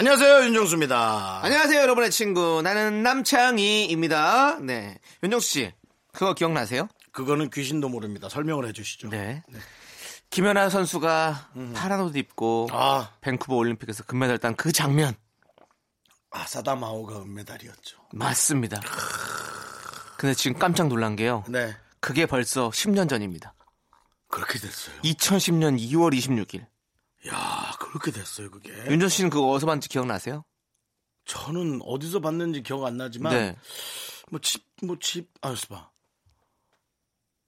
안녕하세요 윤정수입니다. 안녕하세요, 여러분의 친구. 나는 남창희입니다. 네. 윤정수 씨, 그거 기억나세요? 그거는 귀신도 모릅니다. 설명을 해주시죠. 네. 김연아 선수가 파란 옷 입고 아. 밴쿠버 올림픽에서 금메달 딴 그 장면. 아사다 마오가 은메달이었죠. 맞습니다. 근데 지금 깜짝 놀란 게요. 네 그게 벌써 10년 전입니다. 그렇게 됐어요. 2010년 2월 26일. 야 그렇게 됐어요 그게. 윤정 씨는 그거 어디서 봤는지 기억나세요? 저는 어디서 봤는지 기억 안 나지만 네. 뭐집 뭐집 봐.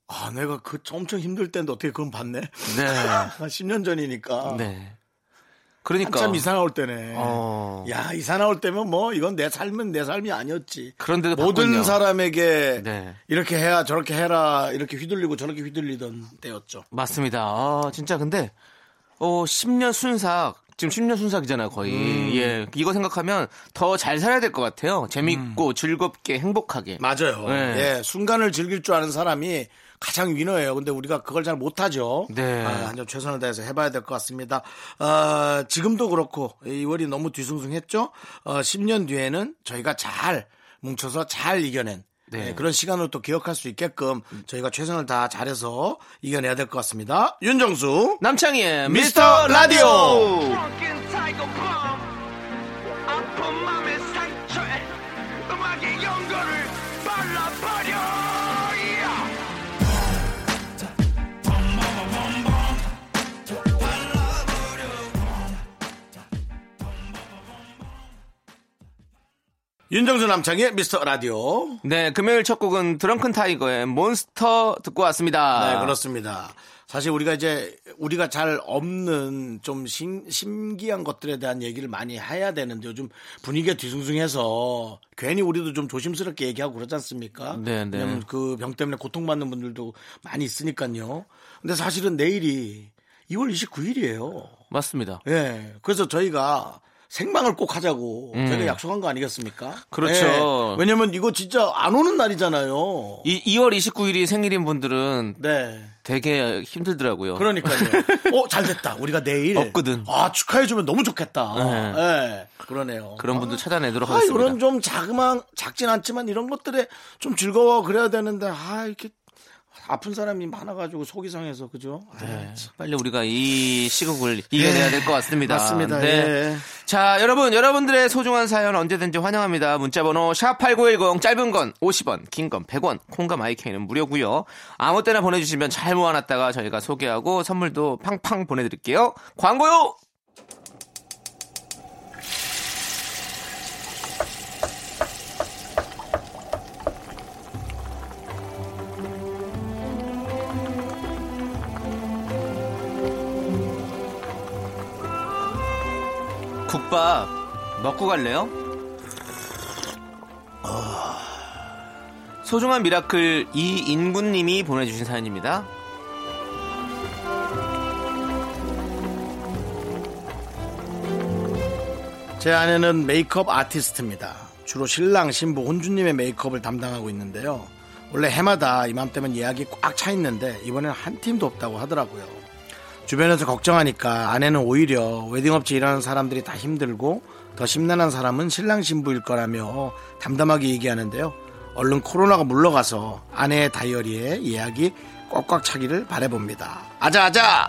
아 내가 그 엄청 힘들 때인데 어떻게 그건 봤네. 네. 한 10년 전이니까. 네. 그러니까. 한참 이사 나올 때네. 어. 야 이사 나올 때면 뭐 이건 내 삶은 내 삶이 아니었지. 그런데도 모든 봤군요. 사람에게 네. 이렇게 해야 저렇게 해라 이렇게 휘둘리고 저렇게 휘둘리던 때였죠. 맞습니다. 아, 진짜 근데 어 10년 순삭 지금 10년 순삭이잖아요, 거의. 음. 예. 이거 생각하면 더 잘 살아야 될 것 같아요. 재밌고 즐겁게 행복하게. 맞아요. 네. 예, 순간을 즐길 줄 아는 사람이 가장 위너예요. 근데 우리가 그걸 잘 못하죠. 네. 아, 한점 최선을 다해서 해봐야 될 것 같습니다. 어, 지금도 그렇고 2월이 너무 뒤숭숭했죠. 어, 10년 뒤에는 저희가 잘 뭉쳐서 잘 이겨낸 네. 예, 그런 시간을 또 기억할 수 있게끔 저희가 최선을 다 잘해서 이겨내야 될 것 같습니다. 윤정수 남창희의 미스터 라디오. 아픈 맘 윤정수 남창의 미스터 라디오. 네, 금요일 첫 곡은 드렁큰 타이거의 몬스터 듣고 왔습니다. 네, 그렇습니다. 사실 우리가 이제 우리가 잘 없는 좀 신, 신기한 것들에 대한 얘기를 많이 해야 되는데 요즘 분위기가 뒤숭숭해서 괜히 우리도 좀 조심스럽게 얘기하고 그러지 않습니까? 네, 네. 왜냐면 그 병 때문에 고통받는 분들도 많이 있으니까요. 근데 사실은 내일이 2월 29일이에요. 맞습니다. 예. 그래서 저희가 생방을 꼭 하자고 음. 저희가 약속한 거 아니겠습니까? 그렇죠. 예. 왜냐면 이거 진짜 안 오는 날이잖아요. 이 2월 29일이 생일인 분들은 네. 되게 힘들더라고요. 그러니까요. 어, 잘 됐다. 우리가 내일. 없거든. 아, 축하해 주면 너무 좋겠다. 네. 네. 그러네요. 그런 분들 찾아내도록 아, 하겠습니다. 이런 좀 자그만, 작진 않지만 이런 것들에 좀 즐거워 그래야 되는데, 아, 이렇게 아픈 사람이 많아가지고 속이 상해서, 그죠? 아, 네, 빨리 우리가 이 시국을 이겨내야 될 것 같습니다. 맞습니다. 네. 예. 자, 여러분, 여러분들의 소중한 사연 언제든지 환영합니다. 문자번호 샵 8910, 짧은 건 50원, 긴 건 100원, 콩과 마이케이는 무료고요 아무 때나 보내주시면 잘 모아놨다가 저희가 소개하고 선물도 팡팡 보내드릴게요. 광고요! 국밥 먹고 갈래요? 소중한 miracle 이인군님이 보내주신 사연입니다. 제 아내는 메이크업 아티스트입니다. 주로 신랑, 신부, 혼주님의 메이크업을 담당하고 있는데요. 원래 해마다 이맘때면 예약이 꽉 차 있는데 이번에는 한 팀도 없다고 하더라고요. 주변에서 걱정하니까 아내는 오히려 웨딩업체 일하는 사람들이 다 힘들고 더 심란한 사람은 신랑 신부일 거라며 담담하게 얘기하는데요. 얼른 코로나가 물러가서 아내의 다이어리에 예약이 꽉꽉 차기를 바래봅니다. 아자 아자!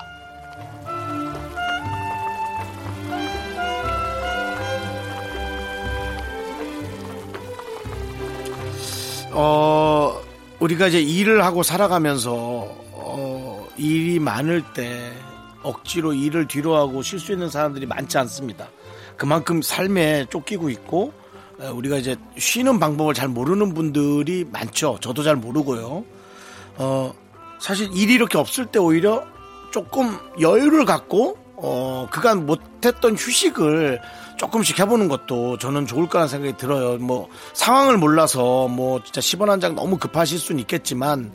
어, 우리가 이제 일을 하고 살아가면서, 어, 일이 많을 때 억지로 일을 뒤로 하고 쉴 수 있는 사람들이 많지 않습니다. 그만큼 삶에 쫓기고 있고, 에, 우리가 이제 쉬는 방법을 잘 모르는 분들이 많죠. 저도 잘 모르고요. 어, 사실 일이 이렇게 없을 때 오히려 조금 여유를 갖고 어, 그간 못했던 휴식을 조금씩 해보는 것도 저는 좋을 거라는 생각이 들어요. 뭐, 상황을 몰라서 뭐, 진짜 10원 한 장 너무 급하실 수는 있겠지만,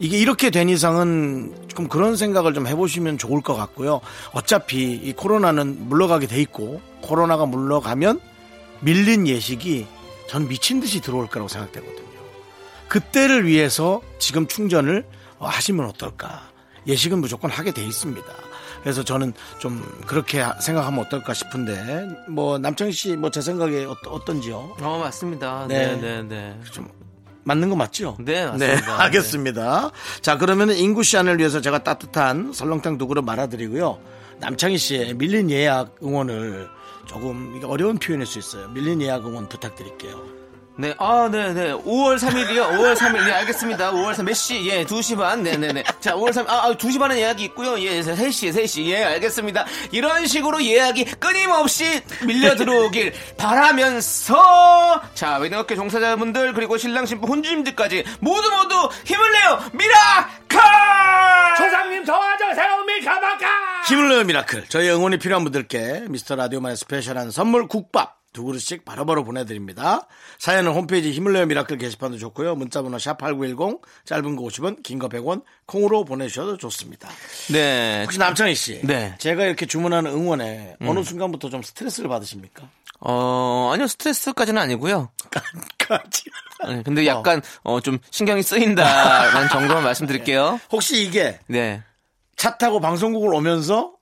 이게 이렇게 된 이상은 조금 그런 생각을 좀 해보시면 좋을 것 같고요. 어차피 이 코로나는 물러가게 돼 있고, 코로나가 물러가면 밀린 예식이 전 미친 듯이 들어올 거라고 생각되거든요. 그때를 위해서 지금 충전을 어, 하시면 어떨까. 예식은 무조건 하게 돼 있습니다. 그래서 저는 좀 그렇게 생각하면 어떨까 싶은데 뭐 남창희 씨 뭐 제 생각에 어 떤, 지요 어, 맞습니다. 네. 네, 네, 네. 좀 맞는 거 맞죠? 네, 맞습니다. 알겠습니다. 자, 그러면은 인구 씨 안을 위해서 제가 따뜻한 설렁탕 두 그릇 말아드리고요. 남창희 씨의 밀린 예약 응원을 조금 어려운 표현일 수 있어요. 밀린 예약 응원 부탁드릴게요. 네, 아, 네, 네. 5월 3일이요? 5월 3일. 네, 알겠습니다. 5월 3일. 몇 시? 예, 2시 반. 네, 네, 네. 자, 5월 3일. 아, 아 2시 반에 예약이 있고요. 예, 3시, 3시. 예, 알겠습니다. 이런 식으로 예약이 끊임없이 밀려 들어오길 바라면서 자, 외국계 종사자분들 그리고 신랑 신부 혼주님들까지 모두 모두 힘을 내요. miracle! 조상님 도와주세요 미카마카 힘을 내요 miracle. 저희 응원이 필요한 분들께 미스터 라디오만의 special한 선물 국밥 두 그릇씩 바로바로 보내드립니다. 사연은 홈페이지 힘을 내요 miracle 게시판도 좋고요. 문자번호 샵8910 짧은 거 50원 긴 거 100원 콩으로 보내주셔도 좋습니다. 네. 혹시 남창희 씨, 네. 제가 이렇게 주문하는 응원에 어느 순간부터 좀 스트레스를 받으십니까? 어, 아니요. 스트레스까지는 아니고요. 까지. 네, 근데 약간 어, 좀 신경이 쓰인다라는 정도만 말씀드릴게요. 혹시 이게 네. 차 타고 방송국을 오면서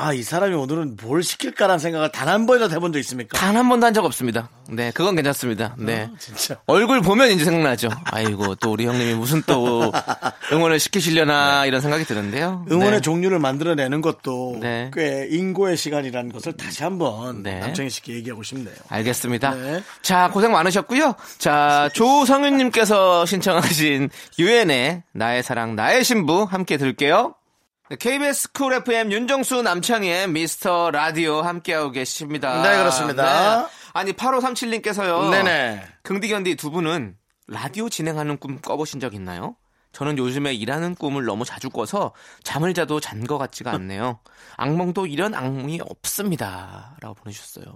아 이 사람이 오늘은 뭘 시킬까라는 생각을 단 한 번이라도 해본 적 있습니까? 단 한 번도 한 적 없습니다. 네, 그건 괜찮습니다. 네. 진짜. 얼굴 보면 이제 생각나죠. 아이고, 또 우리 형님이 무슨 또 응원을 시키시려나 이런 생각이 드는데요. 응원의 네. 종류를 만들어내는 것도 네. 꽤 인고의 시간이라는 것을 다시 한번 네. 남창희 씨께 얘기하고 싶네요. 알겠습니다. 네. 자, 고생 많으셨고요. 자, 조성윤님께서 신청하신 유엔의 나의 사랑, 나의 신부 함께 들을게요. 네, KBS 쿨 FM 윤정수 남창희의 미스터 라디오 함께하고 계십니다. 네, 그렇습니다. 네. 아니, 8537님께서요. 네네. 긍디견디 두 분은 라디오 진행하는 꿈 꿔보신 적 있나요? 저는 요즘에 일하는 꿈을 너무 자주 꿔서 잠을 자도 잔 것 같지가 않네요. 악몽도 이런 악몽이 없습니다. 라고 보내주셨어요.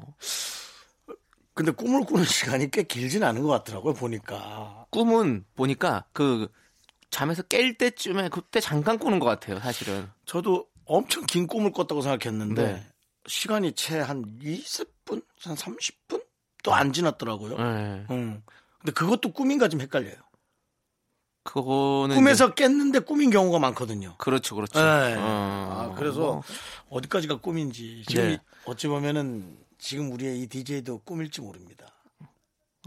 근데 꿈을 꾸는 시간이 꽤 길진 않은 것 같더라고요, 보니까. 꿈은 보니까 그 잠에서 깰 때쯤에 그때 잠깐 꾸는 것 같아요, 사실은. 저도 엄청 긴 꿈을 꿨다고 생각했는데 네. 시간이 채 한 20분? 한 30분? 또 안 지났더라고요. 네. 음. 근데 그것도 꿈인가 좀 헷갈려요. 그거는. 꿈에서 깼는데 꿈인 경우가 많거든요. 이제- 그렇죠, 그렇죠. 네. 어, 아, 그래서 뭐, 어디까지가 꿈인지 지금 네. 이- 어찌 보면은 지금 우리의 이 DJ도 꿈일지 모릅니다.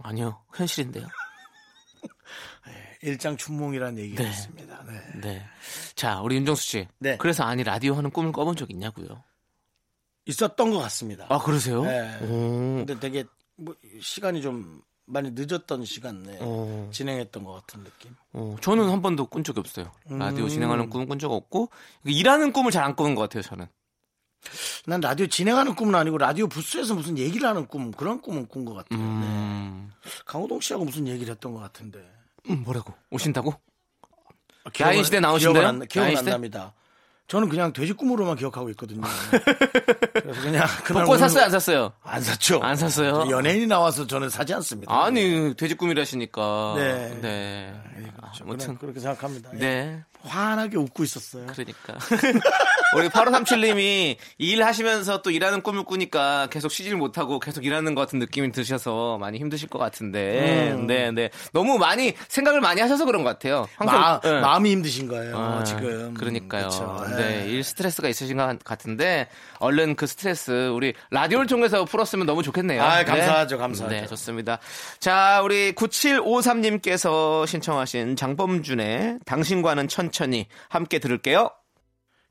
아니요, 현실인데요. 일장 춘몽이라는 얘기가 네. 있습니다. 네. 네. 자, 우리 윤정수 씨. 네. 그래서 아니 라디오 하는 꿈을 꿔본 적 있냐고요? 있었던 것 같습니다. 아, 그러세요? 네. 오. 근데 되게 뭐 시간이 좀 많이 늦었던 시간에 어. 진행했던 것 같은 느낌. 어, 저는 한 번도 꾼 적이 없어요. 음. 라디오 진행하는 꿈꾼적 없고 일하는 꿈을 잘 안 꾸는 것 같아요. 저는. 난 라디오 진행하는 꿈은 아니고 라디오 부스에서 무슨 얘기를 하는 꿈 그런 꿈은 꾼 것 같아요. 네. 음, 강호동 씨하고 무슨 얘기를 했던 것 같은데. 음, 뭐라고? 오신다고? 아, 야인 시대 나오신대요? 기억은 안, 기억은 안 시대? 납니다. 저는 그냥 돼지 꿈으로만 기억하고 있거든요. 그래서 그냥 그날 복권 샀어요, 안 샀어요? 안 샀죠. 안 샀어요? 연예인이 나와서 저는 사지 않습니다. 아니, 돼지 꿈이라시니까. 네. 네. 그렇죠. 아무튼. 그냥 그렇게 생각합니다. 예. 네. 환하게 웃고 있었어요. 그러니까. 우리 8537님이 일하시면서 또 일하는 꿈을 꾸니까 계속 쉬질 못하고 계속 일하는 것 같은 느낌이 드셔서 많이 힘드실 것 같은데. 음. 네, 네. 너무 많이 생각을 많이 하셔서 그런 것 같아요. 항상. 마, 네. 마음이 힘드신 거예요. 아, 지금. 그러니까요. 그쵸. 네, 예. 일 스트레스가 있으신 것 같은데 얼른 그 스트레스 우리 라디오를 통해서 풀었으면 너무 좋겠네요. 아, 네. 감사하죠, 감사하죠. 네, 좋습니다. 자, 우리 9753님께서 신청하신 장범준의 당신과는 천천히 함께 들을게요.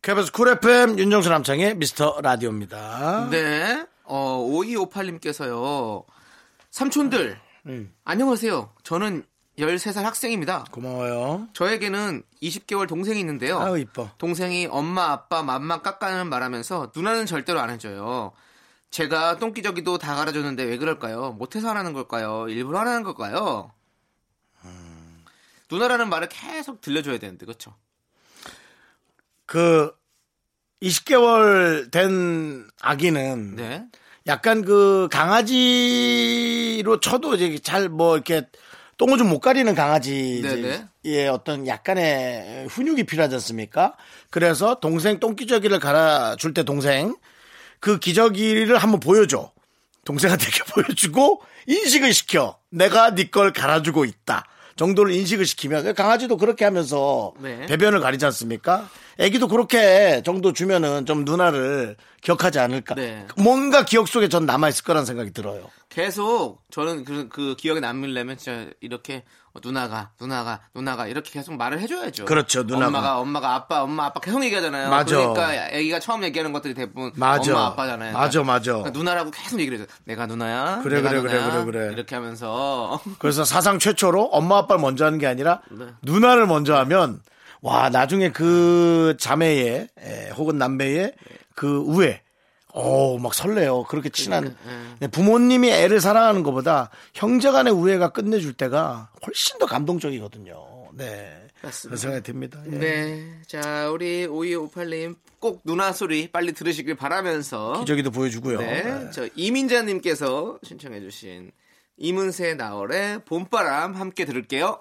KBS 쿨 FM 윤정수 남창희의 미스터 라디오입니다. 네. 어, 5258님께서요. 삼촌들, 음, 안녕하세요. 저는 13살 학생입니다. 고마워요. 저에게는 20개월 동생이 있는데요. 아유, 이뻐. 동생이 엄마 아빠 맘만 깎아는 말하면서 누나는 절대로 안 해줘요. 제가 똥기저귀도 다 갈아줬는데 왜 그럴까요? 못해서 하라는 걸까요? 일부러 하라는 걸까요? 누나라는 말을 계속 들려줘야 되는데 그렇죠? 그, 20개월 된 아기는 네. 약간 그 강아지로 쳐도 이제 잘 뭐 이렇게 똥을 좀 못 가리는 강아지의 네네. 어떤 약간의 훈육이 필요하지 않습니까? 그래서 동생 똥기저귀를 갈아줄 때 동생 그 기저귀를 한번 보여줘. 동생한테 이렇게 보여주고 인식을 시켜. 내가 네 걸 갈아주고 있다. 정도를 인식을 시키면 강아지도 그렇게 하면서 네. 배변을 가리지 않습니까? 애기도 그렇게 정도 주면은 좀 누나를 기억하지 않을까. 네. 뭔가 기억 속에 전 남아있을 거라는 생각이 들어요. 계속 저는 그, 그 기억에 남으려면 진짜 이렇게 어, 누나가 누나가 누나가 이렇게 계속 말을 해줘야죠. 그렇죠, 누나가. 엄마가 엄마가 아빠 엄마 아빠 계속 얘기하잖아요. 맞아. 그러니까 애기가 처음 얘기하는 것들이 대부분 맞아. 엄마 아빠잖아요. 맞아, 맞아. 그러니까 누나라고 계속 얘기를 해줘. 내가 누나야. 그래, 내가 그래, 그래, 누나야. 그래, 그래. 이렇게 하면서 그래서 사상 최초로 엄마 아빠를 먼저 하는 게 아니라 네. 누나를 먼저 하면 와 나중에 그 자매의 에, 혹은 남매의 그 우애 어막 설레요 그렇게 친한 예. 네, 부모님이 애를 사랑하는 것보다 형제간의 우애가 끝내줄 때가 훨씬 더 감동적이거든요 네 맞습니다. 생각이 듭니다 예. 네. 자, 우리 5258님 꼭 누나 소리 빨리 들으시길 바라면서 기저귀도 보여주고요 네. 네. 저 이민자님께서 신청해주신 이문세 나월의 봄바람 함께 들을게요.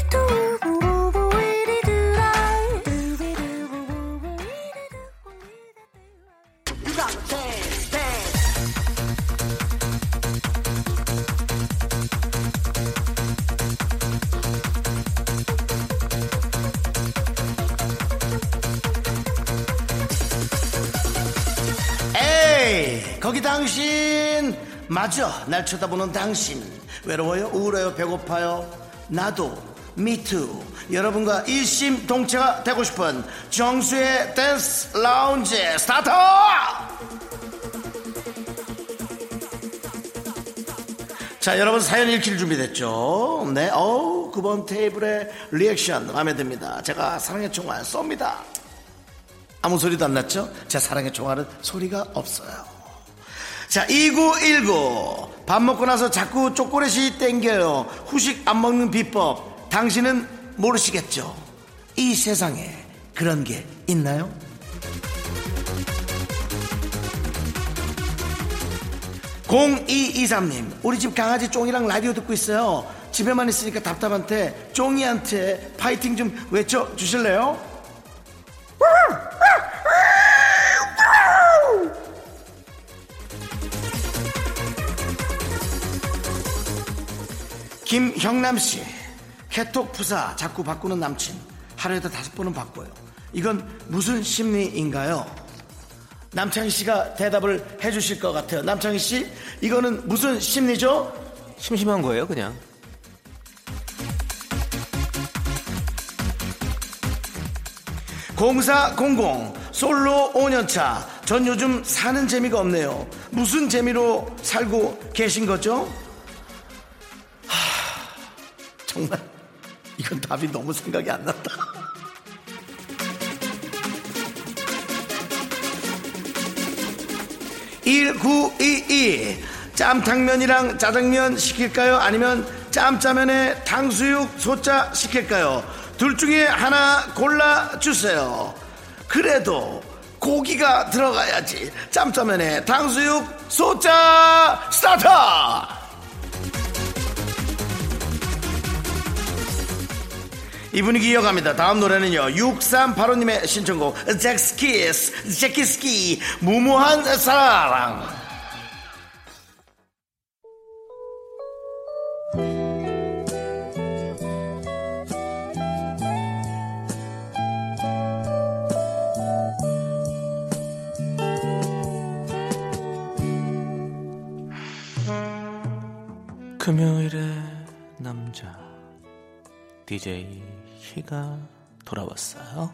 거기 당신! 맞아 날 쳐다보는 당신. 외로워요? 우울해요? 배고파요? 나도 me too 여러분과 일심동체가 되고 싶은 정수의 댄스 라운지 스타트 자 여러분 사연 읽힐 준비됐죠? 네. 어우 9번 테이블의 리액션 마음에 듭니다. 제가 사랑의 총알 쏩니다. 아무 소리도 안 났죠? 제 사랑의 총알은 소리가 없어요. 자, 2919. 밥 먹고 나서 자꾸 초콜릿이 땡겨요. 후식 안 먹는 비법. 당신은 모르시겠죠? 이 세상에 그런 게 있나요? 공2 2 3님 우리 집 강아지 쫑이랑 라디오 듣고 있어요. 집에만 있으니까 답답한데 쫑이한테 파이팅 좀 외쳐 주실래요? 김형남 씨, 캐톡 푸사 자꾸 바꾸는 남친. 하루에도 다섯 번은 바꿔요. 이건 무슨 심리인가요? 남창희 씨가 대답을 해주실 것 같아요. 남창희 씨, 이거는 무슨 심리죠? 심심한 거예요, 그냥. 공사 공공 솔로 5년차 전 요즘 사는 재미가 없네요 무슨 재미로 살고 계신 거죠? 하, 정말 이건 답이 너무 생각이 안 난다. (1922) 짬탕면이랑 짜장면 시킬까요? 아니면 짬짜면에 탕수육 소짜 시킬까요? 둘 중에 하나 골라주세요. 그래도 고기가 들어가야지. 짬짜면에 탕수육 소짜 스타트 이 분위기 이어갑니다. 다음 노래는요. 6385님의 신청곡 잭스키스 잭키스키 무모한 사랑 금요일의 남자 DJ 희가 돌아왔어요.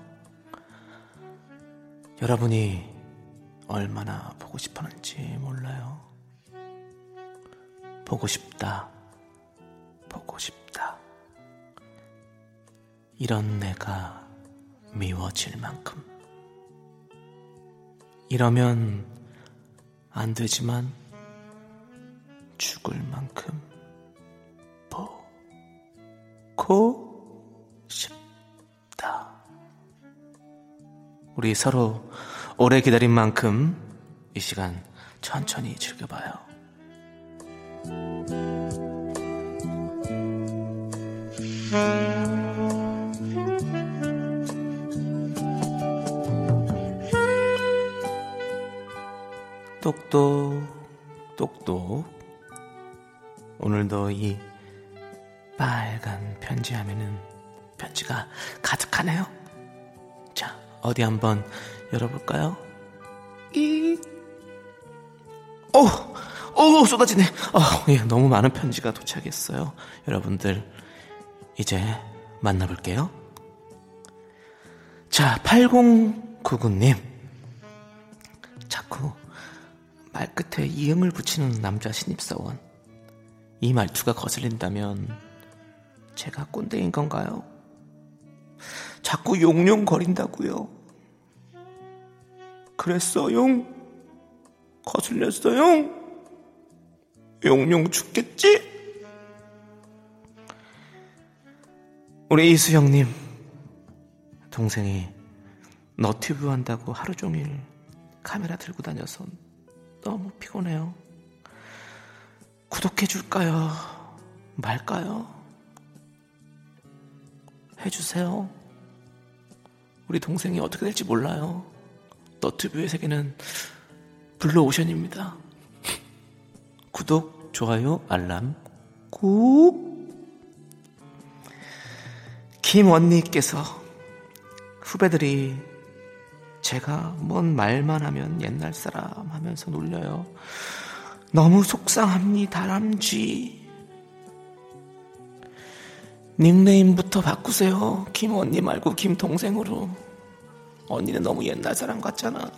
여러분이 얼마나 보고 싶었는지 몰라요. 보고 싶다. 보고 싶다. 이런 내가 미워질 만큼. 이러면 안 되지만 죽을 만큼 보고 우리 서로 오래 기다린 만큼 이 시간 천천히 즐겨봐요. 똑똑 똑똑 오늘도 이 빨간 편지 하면은 편지가 가득하네요. 자 어디 한번 열어볼까요? 이 오, 오 쏟아지네. 어, 예, 너무 많은 편지가 도착했어요. 여러분들 이제 만나볼게요. 자, 8099님. 자꾸 말끝에 이응을 붙이는 남자 신입사원. 이 말투가 거슬린다면 제가 꼰대인 건가요? 자꾸 용용거린다고요. 그랬어요. 거슬렸어요. 용용 죽겠지? 우리 이수영님 동생이 너튜브 한다고 하루 종일 카메라 들고 다녀서 너무 피곤해요. 구독해 줄까요? 말까요? 해주세요. 우리 동생이 어떻게 될지 몰라요. 너튜브의 세계는 블루오션입니다. 구독, 좋아요, 알람 꾹. 김언니께서 후배들이 제가 뭔 말만 하면 옛날 사람 하면서 놀려요. 너무 속상합니다, 다람쥐. 닉네임부터 바꾸세요. 김 언니 말고 김 동생으로. 언니는 너무 옛날 사람 같잖아.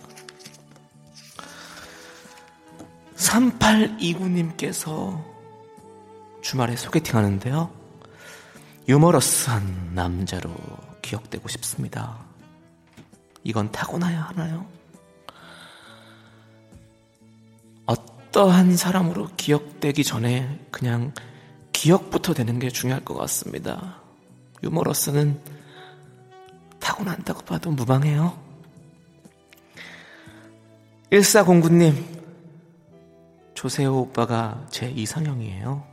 3829님께서 주말에 소개팅 하는데요. 유머러스한 남자로 기억되고 싶습니다. 이건 타고나야 하나요? 어떠한 사람으로 기억되기 전에 그냥 기억부터 되는 게 중요할 것 같습니다. 유머러스는 타고난다고 봐도 무방해요. 1409님, 조세호 오빠가 제 이상형이에요.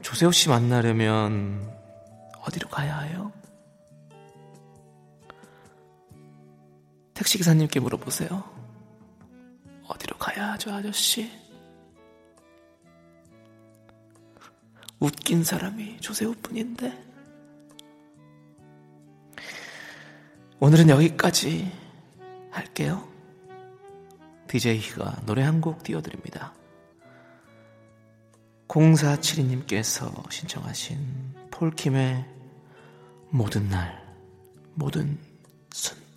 조세호 씨 만나려면 어디로 가야 해요? 택시기사님께 물어보세요. 어디로 가야 하죠, 아저씨? 웃긴 사람이 조세호 뿐인데. 오늘은 여기까지 할게요. DJ가 노래 한 곡 띄워드립니다. 0472님께서 신청하신 폴킴의 모든 날, 모든 순간.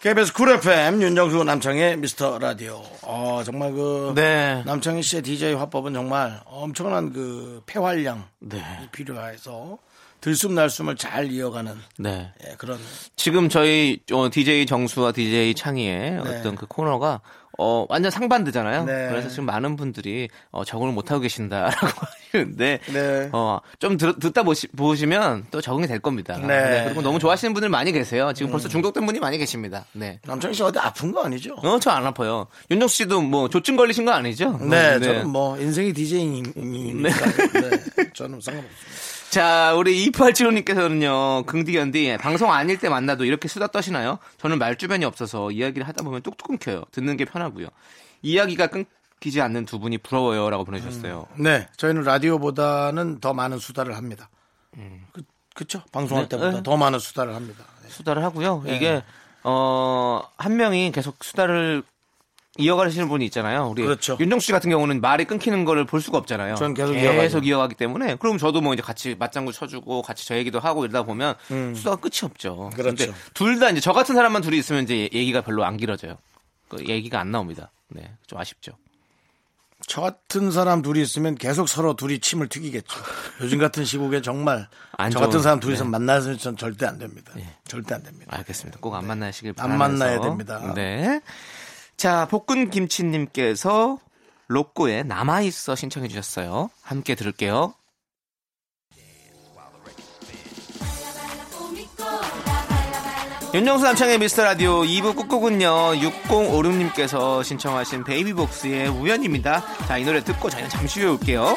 KBS 쿨 FM 윤정수 남창의 미스터 라디오. 어, 정말 그 네. 남창희 씨의 DJ 화법은 정말 엄청난 그 폐활량이 네. 필요해서 들숨 날숨을 잘 이어가는 네. 예, 그런 지금 저희 어, DJ 정수와 DJ 창희의 어떤 그 코너가 어, 완전 상반되잖아요. 네. 그래서 지금 많은 분들이 어, 적응을 못하고 계신다라고 하시는데 네. 어, 좀 들, 듣다 보시, 보시면 또 적응이 될 겁니다. 네. 그리고 너무 좋아하시는 분들 많이 계세요. 지금 벌써 중독된 분이 많이 계십니다. 네. 남창희 씨 어디 아픈 거 아니죠? 어, 저 안 아파요. 윤정수 씨도 뭐 조증 걸리신 거 아니죠? 네, 저는 뭐 인생이 DJ이니까 네. 저는 상관없습니다. 자, 우리 2875님께서는요, 긍디견디, 방송 아닐 때 만나도 이렇게 수다 떠시나요? 저는 말주변이 없어서 이야기를 하다 보면 뚝뚝 끊겨요. 듣는 게 편하고요. 이야기가 끊기지 않는 두 분이 부러워요. 라고 보내주셨어요. 네, 저희는 라디오보다는 더 많은 수다를 합니다. 그, 그쵸? 방송할 네, 때보다 네. 더 많은 수다를 합니다. 네. 수다를 하고요. 네. 이게, 어, 한 명이 계속 수다를 이어가시는 분이 있잖아요. 우리 그렇죠. 윤정수 씨 같은 경우는 말이 끊기는 거를 볼 수가 없잖아요. 전 계속 계속. 이어가기 때문에 그럼 저도 뭐 이제 같이 맞장구 쳐주고 같이 저 얘기도 하고 이러다 보면 수다가 끝이 없죠. 음. 그렇죠. 둘 다 이제 저 같은 사람만 둘이 있으면 이제 얘기가 별로 안 길어져요. 그 얘기가 안 나옵니다. 네, 좀 아쉽죠. 저 같은 사람 둘이 있으면 계속 서로 둘이 침을 튀기겠죠. 요즘 같은 시국에 정말 안저 좋은- 같은 사람 둘이서 네. 만나서는 전 절대 안 됩니다. 절대 안 됩니다. 알겠습니다. 꼭안 만나시길 안 바라면서. 만나야 됩니다. 네. 자, 볶은 김치님께서 로꼬에 남아있어 신청해 주셨어요. 함께 들을게요. 윤정수 남창의 미스터 라디오 2부 끝곡은요 6056님께서 신청하신 베이비복스의 우연입니다 자 이 노래 듣고 저희는 잠시 후에 올게요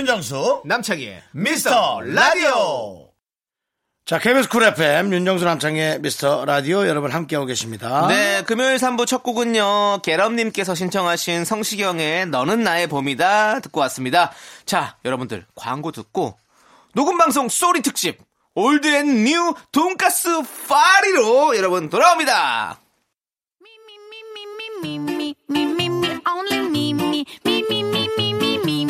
윤정수 남창희의 미스터 라디오. 자, KBS 쿨 FM 윤정수 남창희의 미스터 라디오 여러분 함께하고 계십니다. 네, 금요일 3부 첫 곡은요, 게럼님께서 신청하신 성시경의 너는 나의 봄이다 듣고 왔습니다. 자, 여러분들, 광고 듣고, 녹음방송 sorry 특집, old and new 돈가스 파리로 여러분 돌아옵니다.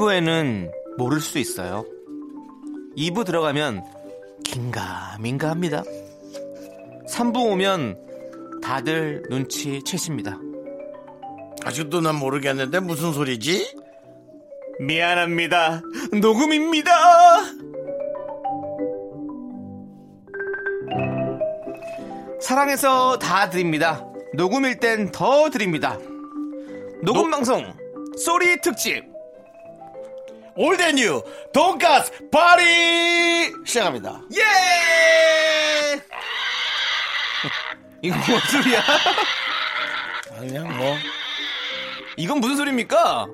일부에는 모를 수 있어요. 2부 들어가면 긴가민가 합니다. 3부 오면 다들 눈치 채십니다. 아직도 난 모르겠는데 무슨 소리지? 미안합니다. 녹음입니다. 사랑해서 다 드립니다. 녹음일 땐 더 드립니다. 녹음 방송 소리 특집 올드뉴 돈가스 파리 시작합니다. 예! 이거 뭔 소리야? 그냥 뭐 이건 무슨 소리입니까?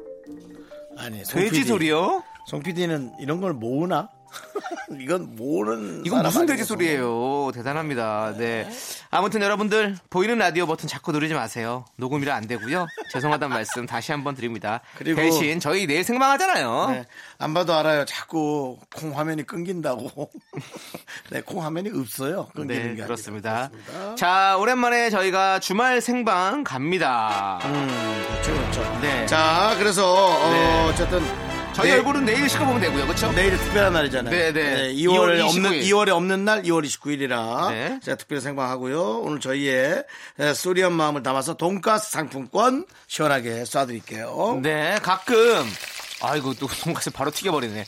아니 송 돼지 PD. 소리요? 송 PD는 이런 걸 모으나? 이건 모르는 이건 무슨 돼지. 소리예요? 대단합니다. 네. 아무튼 여러분들 보이는 라디오 버튼 자꾸 누르지 마세요. 녹음이라 안 되고요. 죄송하다는 말씀 다시 한번 드립니다. 그리고- 대신 저희 내일 생방하잖아요. 네, 안 봐도 알아요. 자꾸 콩 화면이 끊긴다고. 네, 콩 화면이 없어요. 끊기는 네, 게. 그렇습니다. 그렇습니다. 자, 오랜만에 저희가 주말 생방 갑니다. 음, 그렇죠, 그렇죠. 네. 자, 그래서 어, 네. 어쨌든 저희 내- 얼굴은 내일 시켜보면 되고요. 그렇죠? 내일 특별한 날이잖아요. 네, 네. 2월 2월 없는 29일. 2월에 없는 날 2월 29일이라 네. 제가 특별 생방하고요. 오늘 저희의 에, 소리한 마음을 담아서 돈가스 상품권 시원하게 쏴드릴게요. 네, 가끔 아이고 또 돈가스 바로 튀겨버리네.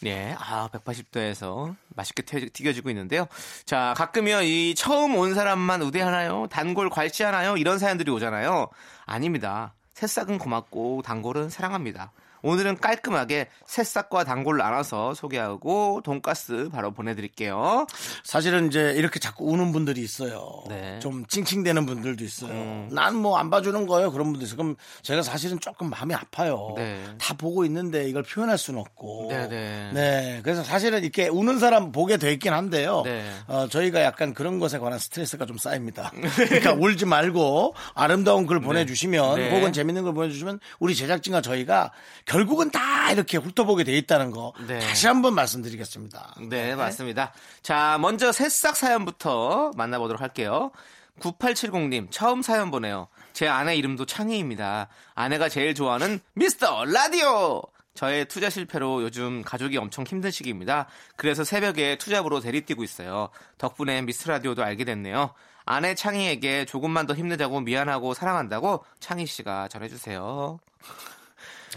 네, 아 180도에서 맛있게 튀- 튀겨지고 있는데요. 자, 가끔요 이 처음 온 사람만 우대하나요? 단골 괄치하나요? 이런 사연들이 오잖아요. 아닙니다. 새싹은 고맙고 단골은 사랑합니다. 오늘은 깔끔하게 새싹과 단골을 나눠서 소개하고 돈가스 바로 보내드릴게요. 사실은 이제 이렇게 자꾸 우는 분들이 있어요. 네. 좀 칭칭대는 분들도 있어요. 음. 난뭐 안 봐주는 거예요. 그런 분들 있어요. 그럼 제가 사실은 조금 마음이 아파요. 네. 다 보고 있는데 이걸 표현할 수는 없고. 네, 네. 네, 그래서 사실은 이렇게 우는 사람 보게 돼 있긴 한데요. 네. 어, 저희가 약간 그런 것에 관한 스트레스가 좀 쌓입니다. 그러니까 울지 말고 아름다운 글 보내주시면 네. 혹은 재밌는 걸 보내주시면 우리 제작진과 저희가 결 국은 다 이렇게 훑어보게 돼 있다는 거 네. 다시 한번 말씀드리겠습니다. 네, 맞습니다. 자, 먼저 새싹 사연부터 만나보도록 할게요. 9870님, 처음 사연 보내요. 제 아내 이름도 창희입니다. 아내가 제일 좋아하는 미스터 라디오! 저의 투자 실패로 요즘 가족이 엄청 힘든 시기입니다. 그래서 새벽에 투잡으로 대리뛰고 있어요. 덕분에 미스터 라디오도 알게 됐네요. 아내 창희에게 조금만 더 힘내자고 미안하고 사랑한다고 창희 씨가 전해주세요.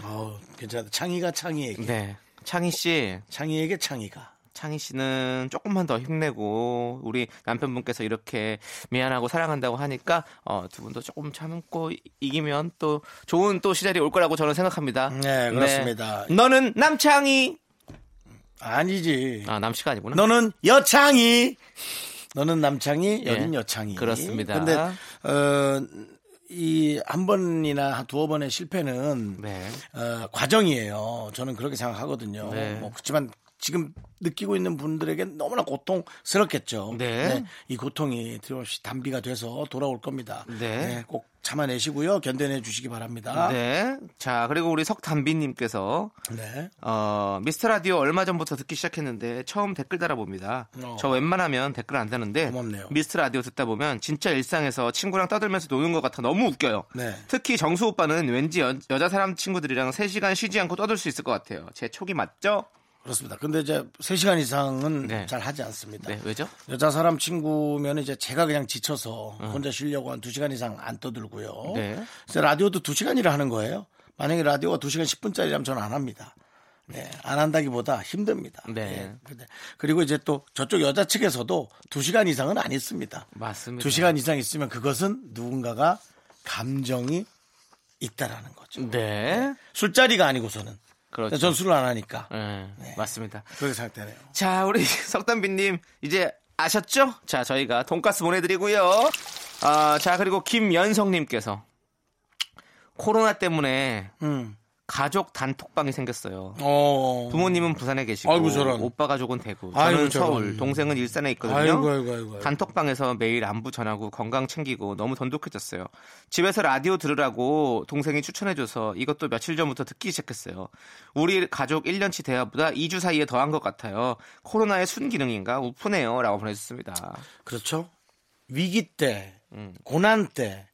어, 괜찮다. 창희가 창희에게. 네. 창희 씨, 창희에게 창희가. 창희 씨는 조금만 더 힘내고 우리 남편분께서 이렇게 미안하고 사랑한다고 하니까 어, 두 분도 조금 참고 이- 이기면 또 좋은 또 시절이 올 거라고 저는 생각합니다. 네, 그렇습니다. 네. 너는 남창희 아니지. 아 남씨가 아니구나. 너는 여창희. 너는 남창희, 예, 여긴 여창희. 그렇습니다. 근데, 어, 이 한 번이나 두어 번의 실패는 네. 어, 과정이에요. 저는 그렇게 생각하거든요. 네. 뭐 그렇지만 지금 느끼고 있는 분들에게 너무나 고통스럽겠죠. 네. 이 고통이 틀림없이 단비가 돼서 돌아올 겁니다. 네. 꼭 참아내시고요. 견뎌내 주시기 바랍니다. 네. 자 그리고 우리 석담비님께서 네. 어, 미스터 라디오 얼마 전부터 듣기 시작했는데 처음 댓글 달아봅니다. 어. 저 웬만하면 댓글 안 다는데 고맙네요. 미스터 라디오 듣다 보면 진짜 일상에서 친구랑 떠들면서 노는 것 같아 너무 웃겨요. 네. 특히 정수 오빠는 왠지 여, 여자 사람 친구들이랑 3시간 쉬지 않고 떠들 수 있을 것 같아요. 제 촉이 맞죠? 그렇습니다. 근데 이제 3시간 이상은 네. 잘 하지 않습니다. 네, 왜죠? 여자 사람 친구면 이제 제가 그냥 지쳐서 혼자 쉬려고 한 2시간 이상 안 떠들고요. 어. 네. 그래서 라디오도 2시간이라 하는 거예요. 만약에 라디오가 2시간 10분짜리라면 저는 안 합니다. 네, 안 한다기보다 힘듭니다. 네. 예, 근데 그리고 이제 또 저쪽 여자 측에서도 2시간 이상은 안 있습니다. 맞습니다. 2시간 이상 있으면 그것은 누군가가 감정이 있다라는 거죠. 네. 술자리가 아니고서는. 그렇죠. 전 술을 안 하니까. 네, 맞습니다. 그렇게 생각되네요. 자, 우리 석담비님 이제 아셨죠? 자, 저희가 돈가스 보내드리고요. 아, 자, 그리고 김연성님께서 코로나 때문에 음. 가족 단톡방이 생겼어요. 어. 부모님은 부산에 계시고 아이고. 오빠 가족은 대구, 아이고, 저는 저런. 서울, 동생은 일산에 있거든요. 아이고, 아이고, 아이고. 아이고. 단톡방에서 매일 안부 전하고 건강 챙기고 너무 돈독해졌어요. 집에서 라디오 들으라고 동생이 추천해줘서 이것도 며칠 전부터 듣기 시작했어요. 우리 가족 1년치 대화보다 2주 사이에 더한 것 같아요. 코로나의 순기능인가 우프네요. 라고 보내주셨습니다. 그렇죠. 위기 때, 고난 때,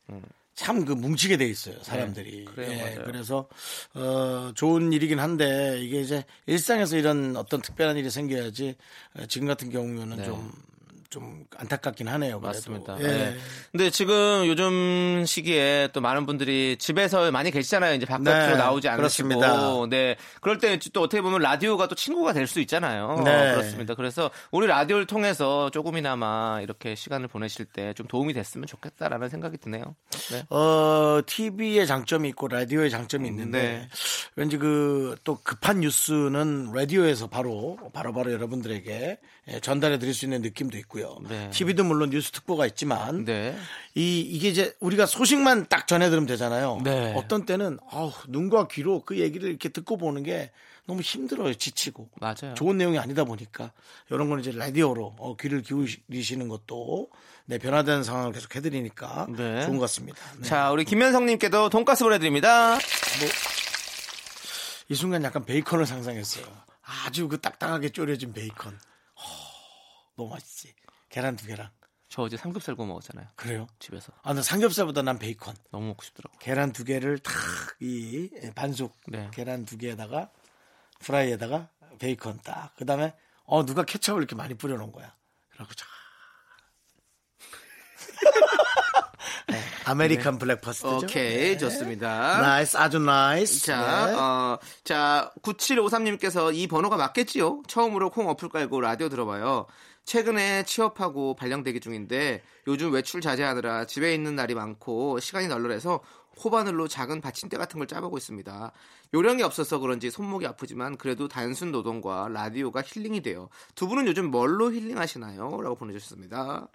참 그 뭉치게 돼 있어요, 사람들이. 네, 그래요, 예. 그래서, 어, 좋은 일이긴 한데, 이게 이제 일상에서 이런 어떤 특별한 일이 생겨야지, 어, 지금 같은 경우면은 좀, 좀 안타깝긴 하네요. 그래도. 네. 맞습니다. 예. 네. 근데 지금 요즘 시기에 또 많은 분들이 집에서 많이 계시잖아요. 이제 바깥으로 네, 나오지 않으시고. 그렇습니다. 네. 그럴 때 또 어떻게 보면 라디오가 또 친구가 될 수 있잖아요. 네. 그렇습니다. 그래서 우리 라디오를 통해서 조금이나마 이렇게 시간을 보내실 때 좀 도움이 됐으면 좋겠다라는 생각이 드네요. 네. 어, TV의 장점이 있고 라디오의 장점이 있는데 네. 왠지 그 또 급한 뉴스는 라디오에서 바로 바로바로 여러분들에게 예, 전달해 드릴 수 있는 느낌도 있고 요. 네. TV도 물론 뉴스 특보가 있지만 네. 이 이게 이제 우리가 소식만 딱 전해 들으면 되잖아요. 네. 어떤 때는 아우, 눈과 귀로 그 얘기를 이렇게 듣고 보는 게 너무 힘들어요. 지치고. 맞아요. 좋은 내용이 아니다 보니까 이런 거는 이제 라디오로 어, 귀를 기울이시는 것도 네, 변화되는 상황을 계속 해드리니까 네. 좋은 것 같습니다. 네. 자, 우리 김현성님께도 돈가스 보내드립니다. 이 순간 약간 베이컨을 상상했어요. 아주 그 딱딱하게 졸여진 베이컨. 어, 너무 맛있지. 계란 두 개랑. 저 어제 삼겹살 구워 먹었잖아요. 그래요? 집에서. 아, 나 삼겹살보다 난 베이컨. 너무 먹고 싶더라고. 계란 두 개를 탁, 이 반숙 네. 계란 두 개에다가 프라이에다가 베이컨 딱. 그 다음에 어, 누가 케첩을 이렇게 많이 뿌려 놓은 거야. 그래갖고 자. 네, American breakfast죠. 오케이, 네. 좋습니다. nice, 아주 nice. 자, 네. 어, 자, 9753님께서 이 번호가 맞겠지요? 처음으로 콩 어플 깔고 라디오 들어봐요. 최근에 취업하고 발령대기 중인데 요즘 외출 자제하느라 집에 있는 날이 많고 시간이 널널해서 코바늘로 작은 받침대 같은 걸 짜보고 있습니다. 요령이 없어서 그런지 손목이 아프지만 그래도 단순 노동과 라디오가 힐링이 돼요. 두 분은 요즘 뭘로 힐링하시나요? 라고 보내주셨습니다.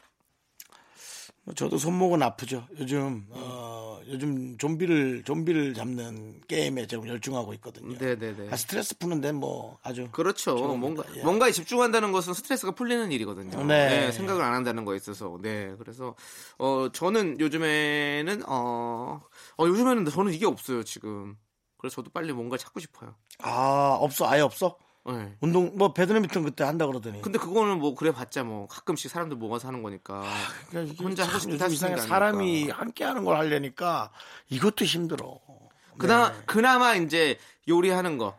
뭐 저도 손목은 아프죠. 요즘 어, 요즘 좀비를 좀비를 잡는 게임에 지금 열중하고 있거든요. 네네네. 아, 스트레스 푸는데 뭐 아주 그렇죠. 뭔가. 예. 뭔가에 집중한다는 것은 스트레스가 풀리는 일이거든요. 네. 네, 생각을 안 한다는 거에 있어서. 네. 그래서 어 저는 요즘에는 어, 어 요즘에는 저는 이게 없어요 지금. 그래서 저도 빨리 뭔가 찾고 싶어요. 아 없어 아예 없어. 네. 운동 뭐 배드민턴 그때 한다 그러더니. 근데 그거는 뭐 그래 봤자 뭐 가끔씩 사람들 모아서 하는 거니까. 그러니까 이게 혼자 하고 이상해 있는 게 사람이. 함께 하는 걸 하려니까 이것도 힘들어. 그나 네. 그나마 이제 요리하는 거.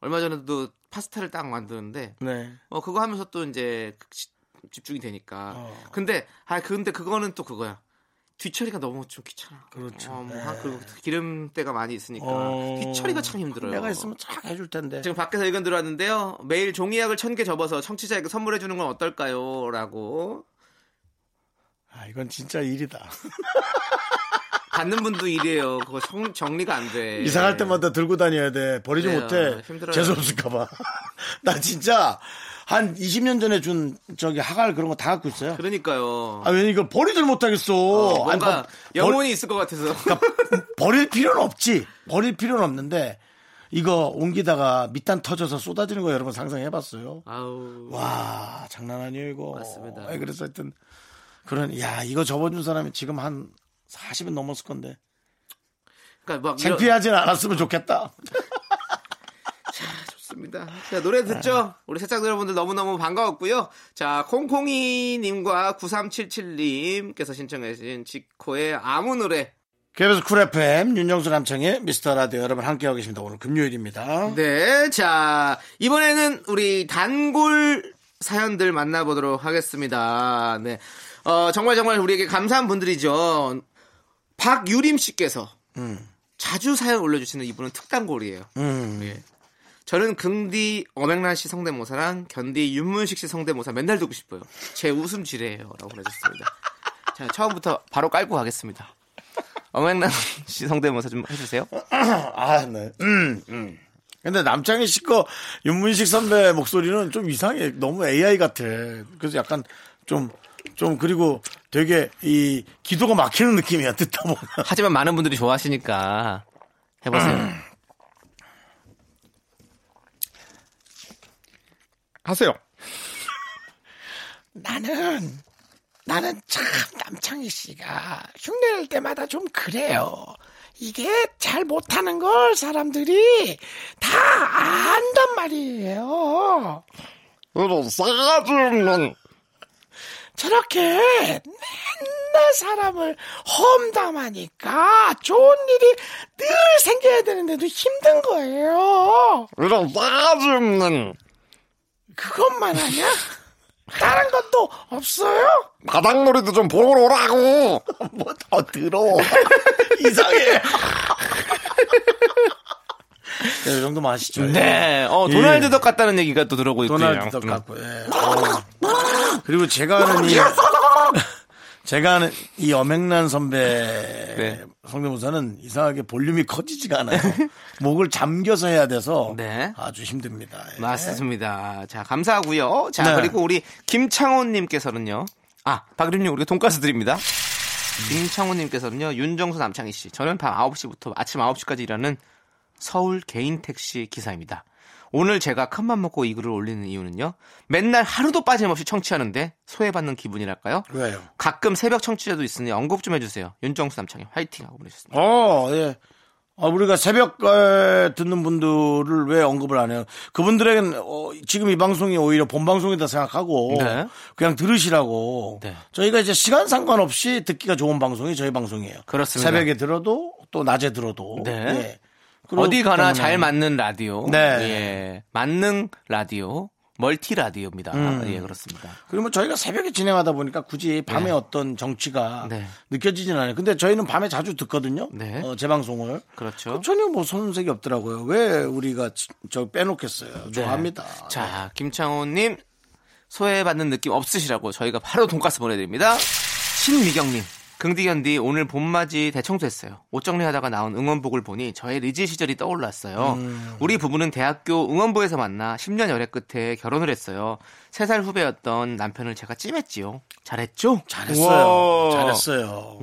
얼마 전에도 파스타를 딱 만드는데 네. 어 그거 하면서 또 이제 시- 집중이 되니까. 어. 근데 아 근데 그거는 또 그거야. 뒤처리가 너무 좀 귀찮아. 그렇죠. 어, 뭐 네. 한- 그리고 기름때가 많이 있으니까 어, 뒤처리가 참 힘들어요. 내가 있으면 쫙 해줄 텐데. 지금 밖에서 의견 들어왔는데요. 매일 종이약을 천 개 접어서 청취자에게 선물해 주는 건 어떨까요? 라고 아 이건 진짜 일이다. 받는 분도 일이에요. 그거 정, 정리가 안 돼. 이사 갈 때마다 들고 다녀야 돼. 버리지 그래요. 못해. 힘들어요. 재수 없을까봐. 나 진짜 한 20년 전에 준 저기 하갈 그런 거 다 갖고 있어요. 그러니까요. 아, 왜 이걸 버리질 못하겠어. 어, 아니, 뭔가 버- 영혼이 있을 것 같아서. 그러니까 버릴 필요는 없지. 버릴 필요는 없는데 이거 옮기다가 밑단 터져서 쏟아지는 거 여러분 상상해봤어요. 아우. 와 장난 아니에요 이거. 맞습니다. 아니, 그래서 하여튼 그런 야 이거 접어준 사람이 지금 한 40은 넘었을 건데 그러니까 막 이런- 창피하진 않았으면 좋겠다. 좋습니다. 자, 노래 듣죠? 우리 새싹 여러분들 너무너무 반가웠고요. 자, 콩콩이님과 9377님께서 신청해주신 지코의 아무 노래. KBS 쿨 FM 윤정수 남창의 미스터 라디오 여러분 함께하고 계십니다. 오늘 금요일입니다. 네, 자, 이번에는 우리 단골 사연들 만나보도록 하겠습니다. 네. 어, 정말 정말 우리에게 감사한 분들이죠. 박유림 씨께서 자주 사연 올려주시는 이분은 특단골이에요. 음. 예. 저는 긍디 어맹란 씨 성대모사랑 견디 윤문식 씨 성대모사 맨날 듣고 싶어요. 제 웃음 지뢰예요. 라고 보내주셨습니다. 자, 처음부터 바로 깔고 가겠습니다. 어맹란 씨 성대모사 좀 해주세요. 아, 네. 음, 음. 근데 남창희 씨 거 윤문식 선배 목소리는 좀 이상해. 너무 AI 같아. 그래서 약간 좀, 좀 그리고 되게 이 기도가 막히는 느낌이야. 듣다 보면. 하지만 많은 분들이 좋아하시니까 해보세요. 하세요. 나는 나는 참 남창희 씨가 흉내낼 때마다 좀 그래요. 이게 잘 못하는 걸 사람들이 다 안단 말이에요. 이런 싸가지 없는 저렇게 맨날 사람을 험담하니까 좋은 일이 늘 생겨야 되는데도 힘든 거예요. 이런 싸가지 없는 그것만 하냐? 다른 것도 없어요? 바닥놀이도 좀 보러 오라고. 뭐더 들어. 이상해. 네, 이 정도만 하시죠. 네, 어, 도날드 덕 같다는 얘기가 또 들어오고 있고요. 도날드 덕 같고. 예. 어. 그리고 제가 아는 이 제가 아는 이 엄행란 선배 네. 성대모사는 이상하게 볼륨이 커지지가 않아요. 목을 잠겨서 해야 돼서 네. 아주 힘듭니다. 예. 맞습니다. 자, 감사하고요. 자, 네. 그리고 우리 김창호님께서는요. 아, 박유림님, 우리가 돈가스 드립니다. 김창호님께서는요, 윤정수 남창희 씨. 저는 밤 9시부터 아침 9시까지 일하는 서울 개인 택시 기사입니다. 오늘 제가 큰맘 먹고 이 글을 올리는 이유는요. 맨날 하루도 빠짐없이 청취하는데 소외받는 기분이랄까요? 왜요? 가끔 새벽 청취자도 있으니 언급 좀 해주세요. 윤정수 남창희 화이팅 하고 보내셨습니다. 어, 예. 아, 우리가 새벽에 듣는 분들을 왜 언급을 안 해요? 그분들에겐 어, 지금 이 방송이 오히려 본 방송이다 생각하고 네. 그냥 들으시라고 네. 저희가 이제 시간 상관없이 듣기가 좋은 방송이 저희 방송이에요. 그렇습니다. 새벽에 들어도 또 낮에 들어도 네. 예. 어디 가나 때문에 잘 맞는 라디오. 네. 예. 맞는 라디오. 멀티 라디오입니다. 음. 예, 그렇습니다. 그리고 뭐 저희가 새벽에 진행하다 보니까 굳이 밤에 어떤 정치가 네. 느껴지진 않아요. 근데 저희는 밤에 자주 듣거든요. 네. 어, 재방송을. 그렇죠. 전혀 뭐 손색이 없더라고요. 왜 우리가 지- 저 빼놓겠어요. 좋아합니다. 네. 자, 김창호님 소외받는 느낌 없으시라고 저희가 바로 돈가스 보내드립니다. 신미경님 긍디견디 오늘 봄맞이 대청소했어요. 옷 정리하다가 나온 응원복을 보니 저의 리즈 시절이 떠올랐어요. 음. 우리 부부는 대학교 응원부에서 만나 10년 열애 끝에 결혼을 했어요. 3살 후배였던 남편을 제가 찜했지요. 잘했죠? 잘했어요. 우와. 잘했어요.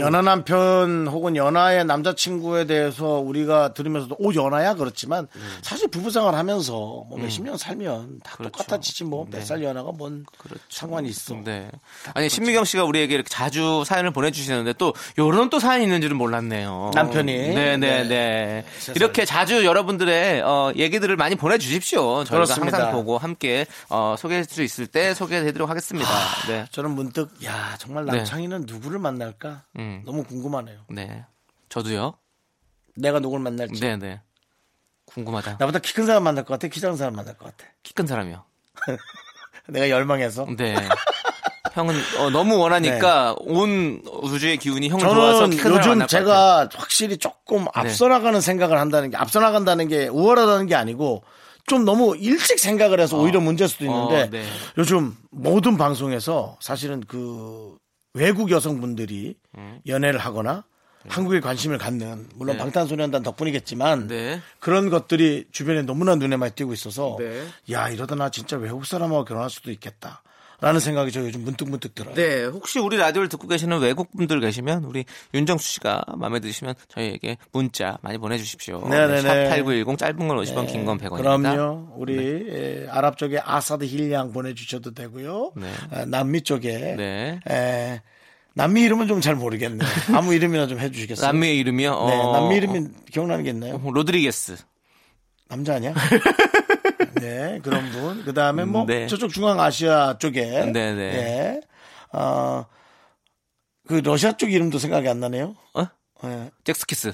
연하 남편 혹은 연하의 남자친구에 대해서 우리가 들으면서도 오 연하야 그렇지만 사실 부부생활 하면서 뭐 몇십 년 살면 다 그렇죠. 똑같아지지 뭐몇 네. 살 연하가 뭔 그렇죠. 상관이 있어. 네. 아니 신미경 씨가 우리에게 이렇게 자주 사연을 보내주시는데 또 요런 또 사연이 있는 줄은 몰랐네요. 남편이? 네네네. 네. 네. 세상에. 이렇게 자주 여러분들의 어, 얘기들을 많이 보내주십시오. 저희가 그렇습니다. 항상 보고 함께 어, 소개할 수 있을 때 소개해드리도록 하겠습니다. 네. 저는 문득 야 정말 네. 남창희는 누구를 만날까 음. 너무 궁금하네요. 네. 저도요. 내가 누굴 만날지. 네네. 궁금하다. 나보다 키 큰 사람 만날 것 같아. 키 작은 사람 만날 것 같아. 키 큰 사람이요. 내가 열망해서. 네. 형은 어, 너무 원하니까 온 우주의 기운이 형을 좋아서 키 네. 큰 요즘. 네. 제가 확실히 조금 앞서 나가는 생각을 한다는 게 앞서 나간다는 게 우월하다는 게 아니고 좀 너무 일찍 생각을 해서 오히려 문제일 수도 있는데 어, 네. 요즘 모든 방송에서 사실은 그 외국 여성분들이 연애를 하거나 한국에 관심을 갖는 물론 음. 네. 방탄소년단 덕분이겠지만 네. 그런 것들이 주변에 너무나 눈에 많이 띄고 있어서 네. 야 이러다 나 진짜 외국 사람하고 결혼할 수도 있겠다. 라는 생각이 저 요즘 문득문득 들어요. 네, 혹시 우리 라디오를 듣고 계시는 외국 분들 계시면 우리 윤정수 씨가 마음에 드시면 저희에게 문자 많이 보내주십시오. 네네네. 샵8910 짧은 건 50원, 긴건 100원입니다. 그럼요. 우리 에, 아랍 쪽에 아사드 힐량 보내주셔도 되고요. 네. 에, 남미 쪽에 네. 에, 남미 이름은 좀 잘 모르겠네요. 아무 이름이나 좀 해주시겠어요? 남미의 이름이요? 네, 어, 남미 이름이 기억나는 게 있나요? 어, 로드리게스. 남자 아니야? 네, 그런 분. 그 다음에 뭐 네. 저쪽 중앙아시아 쪽에 네네. 예. 어, 그 러시아 쪽 이름도 생각이 안 나네요. 어? 예. 잭스키스.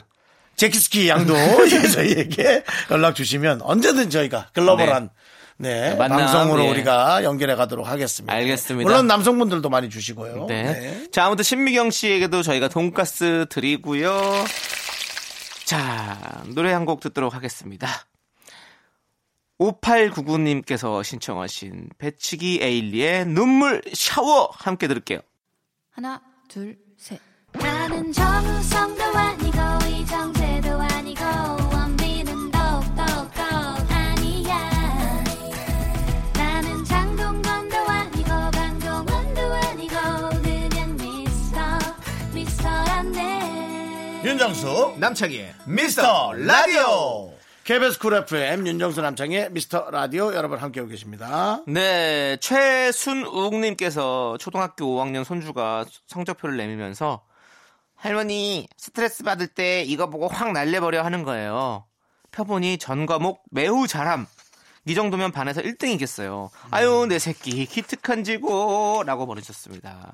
제키스키 양도 저희에게 연락 주시면 언제든 저희가 글로벌한 네, 만남, 방송으로 예. 우리가 연결해 가도록 하겠습니다. 알겠습니다. 물론 남성분들도 많이 주시고요. 네. 네. 자, 아무튼 신미경 씨에게도 저희가 돈가스 드리고요. 자, 노래 한 곡 듣도록 하겠습니다. 5899님께서 신청하신 배치기 에일리의 눈물 샤워 함께 들을게요. 하나, 둘, 셋. 나는 정우성도 아니고 이정재도 아니고 원빈은 더욱더 아니야 나는 장동건도 아니고 강동원도 아니고 그냥 미스터 미스터란데 윤정수 남창희의 미스터 라디오 KBS 쿨 FM 윤정수 남창희의 미스터 라디오 여러분 함께하고 계십니다. 네, 최순욱님께서 초등학교 5학년 손주가 성적표를 내밀면서 할머니 스트레스 받을 때 이거 보고 확 날려버려 하는 거예요. 펴보니 전 과목 매우 잘함. 이 정도면 반에서 1등이겠어요. 아유 내 새끼 기특한 지고라고 보내셨습니다.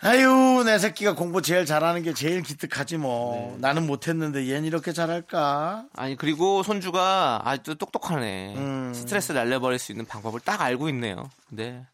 아유 내 새끼가 공부 제일 잘하는 게 제일 기특하지 뭐 네. 나는 못했는데 얘는 이렇게 잘할까? 아니 그리고 손주가 아주 똑똑하네. 음. 스트레스 날려버릴 수 있는 방법을 딱 알고 있네요. 네.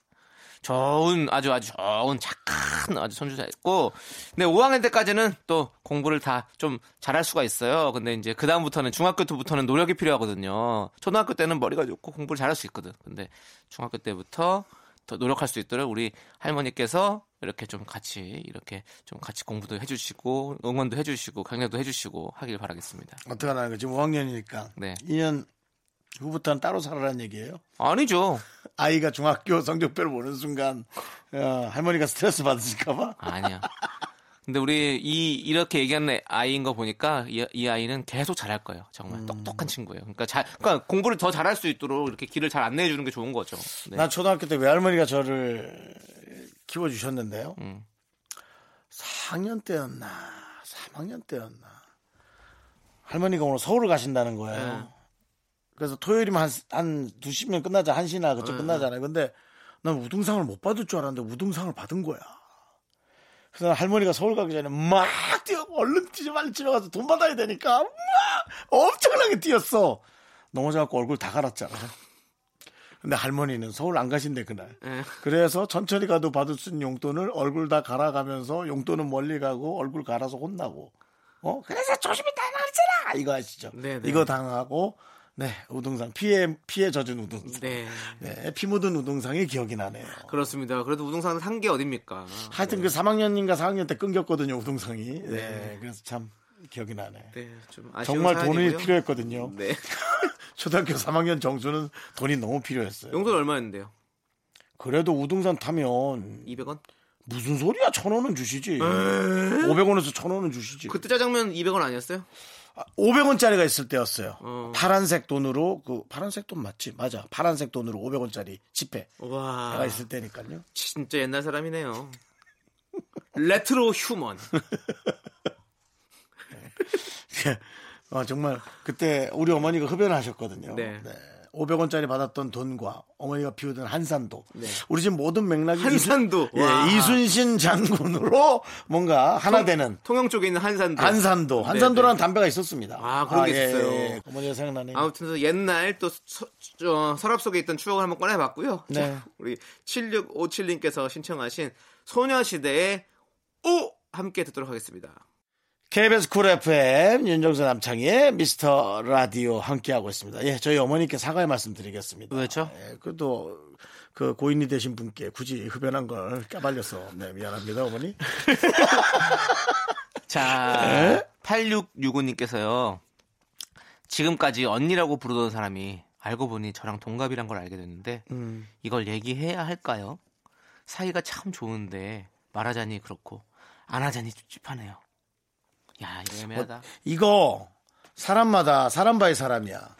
좋은 아주 아주 좋은 착한 아주 손주자였고 근데 5학년 때까지는 또 공부를 다 좀 잘할 수가 있어요. 근데 이제 그 다음부터는 중학교 때부터는 노력이 필요하거든요. 초등학교 때는 머리가 좋고 공부를 잘할 수 있거든. 근데 중학교 때부터 더 노력할 수 있도록 우리 할머니께서 이렇게 좀 같이 이렇게 좀 같이 공부도 해주시고 응원도 해주시고 강연도 해주시고 하길 바라겠습니다. 어떡하나 그 지금 5학년이니까 네. 2년 후부터는 따로 살아라는 얘기예요. 아니죠. 아이가 중학교 성적표를 보는 순간 어, 할머니가 스트레스 받으실까봐 아니야. 근데 우리 이 이렇게 얘기하는 아이인 거 보니까 이, 이 아이는 계속 잘할 거예요. 정말 음. 똑똑한 친구예요. 그러니까 잘, 그러니까 공부를 더 잘할 수 있도록 이렇게 길을 잘 안내해 주는 게 좋은 거죠. 네. 난 초등학교 때 외할머니가 저를 키워주셨는데요. 음. 4학년 때였나 3학년 때였나 할머니가 오늘 서울을 가신다는 거예요. 네. 그래서 토요일이면 한, 한 2시면 끝나자 1시나 네. 그쪽 끝나잖아요. 근데 난 우등상을 못 받을 줄 알았는데 우등상을 받은 거야. 그래서 할머니가 서울 가기 전에 막 뛰어 얼른 뛰어 빨리 집에 가서 돈 받아야 되니까 막 엄청나게 뛰었어. 넘어져갖고 얼굴 다 갈았잖아. 근데 할머니는 서울 안 가신대 그날. 예. 그래서 천천히 가도 받을 수 있는 용돈을 얼굴 다 갈아가면서 용돈은 멀리 가고 얼굴 갈아서 혼나고. 어? 그래서 조심히 다녀 그랬잖아. 이거 아시죠? 네, 네. 이거 당하고 네, 우등상. 피에, 피에 젖은 우등상. 네. 네, 피 묻은 우등상이 기억이 나네요. 그렇습니다. 그래도 우등산 산게 어딥니까? 하여튼 그 3학년인가 4학년 때 끊겼거든요, 우등상이. 네, 그래서 참 기억이 나네. 네, 좀 아쉬운 정말 돈이 사연이고요. 필요했거든요. 네. 초등학교 3학년 정수는 돈이 너무 필요했어요. 용돈 얼마였는데요? 그래도 우등산 타면 200원? 무슨 소리야? 천 원은 주시지. 500원에서 천 원은 주시지. 그때 짜장면 200원 아니었어요? 500원짜리가 있을 때였어요. 어. 파란색 돈으로 그 파란색 돈 맞지? 맞아. 파란색 돈으로 500원짜리 지폐. 와. 가 있을 때니까요. 진짜 옛날 사람이네요. retro human. 어, 정말 그때 우리 어머니가 흡연하셨거든요. 네. 500원짜리 받았던 돈과 어머니가 피우던 한산도. 네. 우리 집 모든 맥락이 한산도. 이순, 와. 예, 이순신 장군으로 뭔가 하나 되는 통영 쪽에 있는 한산도. 한산도. 네, 한산도라는 네. 담배가 있었습니다. 아, 그런 게 예, 있었어요. 예. 어머니가 생각나네요. 아무튼 그 옛날 또 서, 저, 서랍 속에 있던 추억을 한번 꺼내 봤고요. 네. 자, 우리 7657님께서 신청하신 소녀시대의 오 함께 듣도록 하겠습니다. KBS 쿨 FM 윤정수 남창희의 미스터 라디오 함께하고 있습니다. 예, 저희 어머니께 사과의 말씀 드리겠습니다. 왜죠? 예, 그래도 그 고인이 되신 분께 굳이 흡연한 걸 까발려서 네, 미안합니다, 어머니. 자, 8665님께서요. 지금까지 언니라고 부르던 사람이 알고 보니 저랑 동갑이란 걸 알게 됐는데 음. 이걸 얘기해야 할까요? 사이가 참 좋은데 말하자니 그렇고 안 하자니 찝찝하네요. 야, 이거 애매하다. 이거 사람마다 사람 by 사람이야.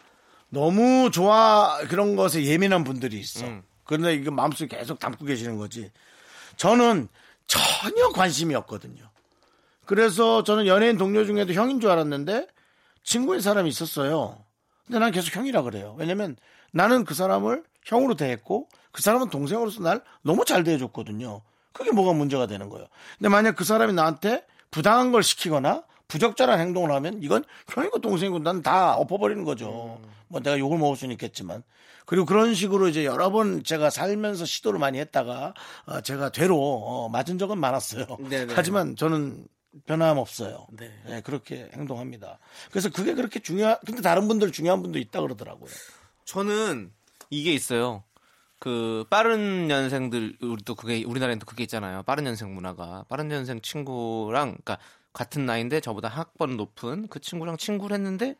너무 좋아 그런 것에 예민한 분들이 있어. 음. 그런데 이거 마음속에 계속 담고 계시는 거지. 저는 전혀 관심이 없거든요. 그래서 저는 연예인 동료 중에도 형인 줄 알았는데 친구인 사람이 있었어요. 근데 난 계속 형이라 그래요. 왜냐면 나는 그 사람을 형으로 대했고 그 사람은 동생으로서 날 너무 잘 대해줬거든요. 그게 뭐가 문제가 되는 거예요. 근데 만약 그 사람이 나한테 부당한 걸 시키거나 부적절한 행동을 하면 이건 형이고 동생이고 난 다 엎어버리는 거죠. 뭐 내가 욕을 먹을 수는 있겠지만. 그리고 그런 식으로 이제 여러 번 제가 살면서 시도를 많이 했다가 어, 제가 되로 어, 맞은 적은 많았어요. 네네. 하지만 저는 변함없어요. 네. 네, 그렇게 행동합니다. 그래서 그게 그렇게 중요한, 근데 다른 분들 중요한 분도 있다 그러더라고요. 저는 이게 있어요. 그 빠른 년생들 우리도 그게 우리나라에도 그게 있잖아요. 빠른 년생 문화가 빠른 년생 친구랑 그러니까 같은 나이인데 저보다 학번 높은 그 친구랑 친구를 했는데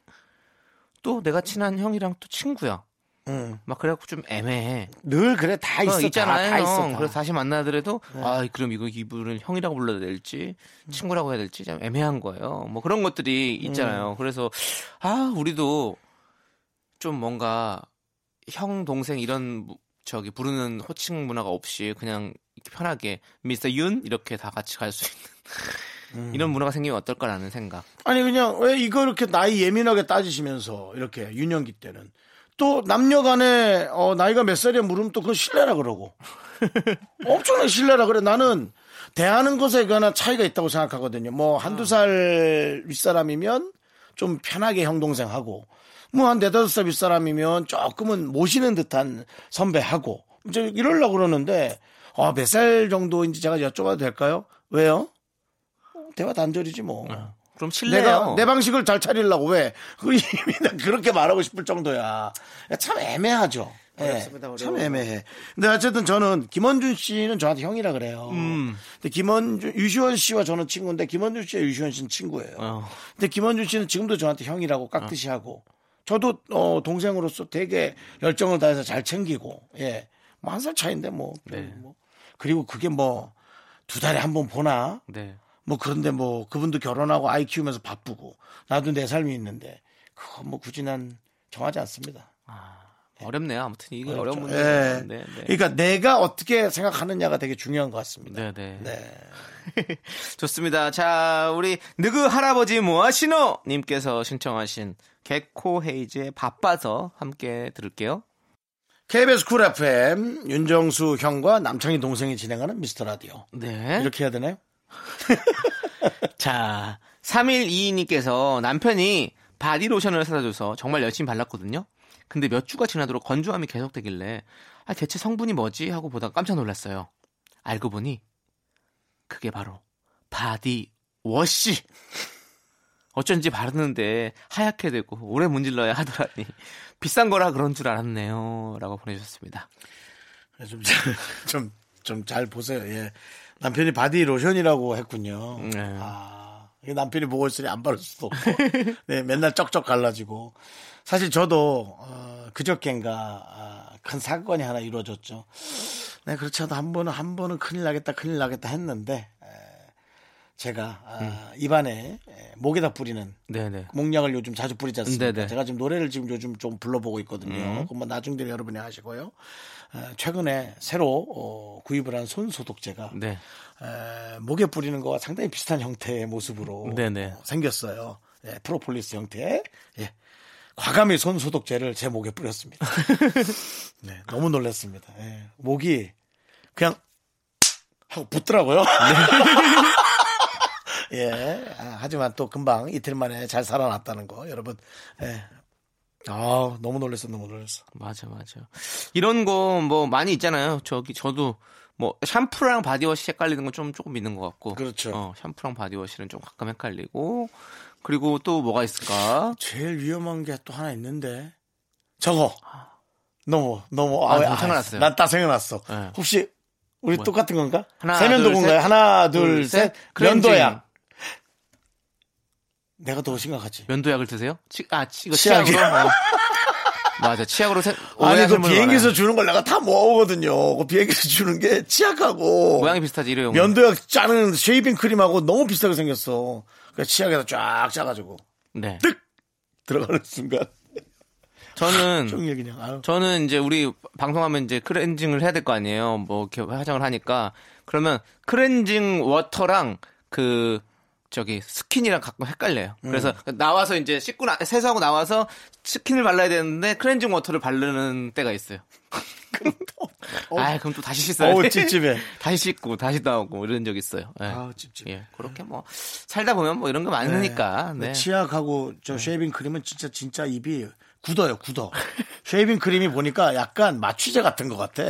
또 내가 친한 형이랑 또 친구야. 응. 막 그래갖고 좀 애매해. 늘 그래, 다 있어. 어, 있잖아요. 다, 다 있어. 다. 네. 그래서 다시 만나더라도 아 그럼 이거 이분을 형이라고 불러야 될지 친구라고 해야 될지 좀 애매한 거예요. 뭐 그런 것들이 음. 있잖아요. 그래서 아 우리도 좀 뭔가 형 동생 이런 무- 저기 부르는 호칭 문화가 없이 그냥 편하게 미스터 윤 이렇게 다 같이 갈 수 있는 음. 이런 문화가 생기면 어떨까라는 생각. 아니, 그냥 왜 이거 이렇게 나이 예민하게 따지시면서 이렇게 유년기 때는 또 남녀 간에 어, 나이가 몇 살이야 물으면 또 그건 신뢰라 그러고. 엄청나게 신뢰라 그래. 나는 대하는 것에 관한 차이가 있다고 생각하거든요. 뭐 한두 살 윗사람이면 좀 편하게 형 동생하고 뭐 한 네다섯 살 윗사람이면 조금은 모시는 듯한 선배하고 이제 이러려고 그러는데 아, 몇 살 정도인지 제가 여쭤봐도 될까요? 왜요? 대화 단절이지 뭐. 그럼 실례요. 내가 내 방식을 잘 차리려고 왜? 그 이미 나 그렇게 말하고 싶을 정도야. 참 애매하죠. 예, 어렵습니다, 참 어려워요. 애매해. 근데 어쨌든 저는 김원준 씨는 저한테 형이라 그래요. 음. 근데 김원준 유시원 씨와 저는 친구인데 김원준 씨와 유시원 씨는 친구예요. 어. 근데 김원준 씨는 지금도 저한테 형이라고 깍듯이 하고 저도 어, 동생으로서 되게 열정을 다해서 잘 챙기고 예. 뭐 한 살 차인데 뭐, 네. 뭐. 그리고 그게 뭐 두 달에 한 번 보나 네. 뭐 그런데 뭐 그분도 결혼하고 아이 키우면서 바쁘고 나도 내 삶이 있는데 그거 뭐 굳이 난 정하지 않습니다. 어렵네요. 아무튼 이게 어려운 어렵죠. 문제예요. 예. 네, 네. 그러니까 내가 어떻게 생각하느냐가 되게 중요한 것 같습니다. 네, 네. 네. 좋습니다. 자, 우리 느그 할아버지 모하시노 님께서 신청하신 개코 헤이즈의 바빠서 함께 들을게요. KBS 쿨 FM 윤정수 형과 남창희 동생이 진행하는 미스터 라디오. 네. 이렇게 해야 되나요? 자, 3122님께서 남편이 바디로션을 사다 줘서 정말 열심히 발랐거든요. 근데 몇 주가 지나도록 건조함이 계속되길래 아, 대체 성분이 뭐지 하고 보다가 깜짝 놀랐어요. 알고 보니 그게 바로 body wash. 어쩐지 바르는데 하얗게 되고 오래 문질러야 하더라니 비싼 거라 그런 줄 알았네요. 라고 보내주셨습니다. 좀 좀 잘 보세요. 예. 남편이 바디 로션이라고 했군요. 네. 아, 남편이 보고 있으니 안 바를 수도 없고. 네, 맨날 쩍쩍 갈라지고. 사실 저도 어, 그저께인가 아, 큰 사건이 하나 이루어졌죠. 네, 그렇지 않아도 한 번은 한 번은 큰일 나겠다, 큰일 나겠다 했는데 에, 제가 아, 입안에 에, 목에다 뿌리는 네네. 목약을 요즘 자주 뿌리지 않습니까? 네네. 제가 지금 노래를 지금 요즘 좀 불러보고 있거든요. 그건 뭐 나중에 여러분이 하시고요. 에, 최근에 새로 어, 구입을 한 손 소독제가 네. 에, 목에 뿌리는 거와 상당히 비슷한 형태의 모습으로 네네. 어, 생겼어요. 예, 프로폴리스 형태. 예. 과감히 손 소독제를 제 목에 뿌렸습니다. 네, 너무 놀랐습니다. 예, 목이 그냥 하고 붙더라고요. 예, 아, 하지만 또 금방 이틀 만에 잘 살아났다는 거 여러분. 예. 아, 너무 놀랐어, 너무 놀랐어. 맞아, 맞아. 이런 거 뭐 많이 있잖아요. 저기 저도 뭐 샴푸랑 body wash 헷갈리는 건 좀 조금 있는 것 같고. 그렇죠. 어, 샴푸랑 body wash는 좀 가끔 헷갈리고. 그리고 또 뭐가 있을까? 제일 위험한 게 또 하나 있는데 저거 너무 너무 아, 왜- 너무 생각났어요. 난 딱 생각났어. 네. 혹시 우리 뭐야? 똑같은 건가? 하나, 세면도구인가요? 하나 둘 둘, 셋. 셋. 크렌징. 면도약. 내가 더 심각하지. 면도약을 드세요? 치, 아, 치, 이거 치약이요? 치약으로? 어. 맞아, 치약으로 생, 아니 그 비행기에서 분들 주는 걸 내가 다 모으거든요. 그 비행기에서 주는 게 치약하고 많아요. 모양이 비슷하지, 일회용. 면도약 짜는 shaving cream하고 너무 비슷하게 생겼어. 그 치약에다 쫙 짜가지고 네. 뜩 들어가는 순간 저는. 저는 이제 우리 방송하면 이제 cleansing을 해야 될 거 아니에요. 뭐 이렇게 화장을 하니까 그러면 클렌징 워터랑 그 저기 스킨이랑 가끔 헷갈려요. 그래서 나와서 이제 씻고 나, 세수하고 나와서 스킨을 발라야 되는데 클렌징 워터를 바르는 때가 있어요. 아, 그럼 또 다시 씻어야 돼. 찝찝해. 다시 씻고 다시 나오고 이런 적 있어요. 예. 아우 찝찝해. 예, 그렇게 뭐 살다 보면 뭐 이런 거 많으니까. 네. 네. 치약하고 저 쉐이빙 크림은 진짜 진짜 입이 굳어요, 굳어. 쉐이빙 크림이 보니까 약간 마취제 같은 것 같아.